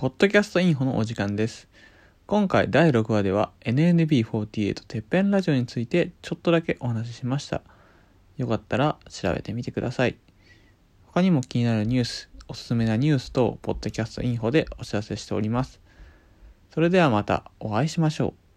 ポッドキャストインフォのお時間です。今回第6話では NNB48 てっぺんラジオについてちょっとだけお話ししました。よかったら調べてみてください。他にも気になるニュース、おすすめなニュースとポッドキャストインフォでお知らせしております。それではまたお会いしましょう。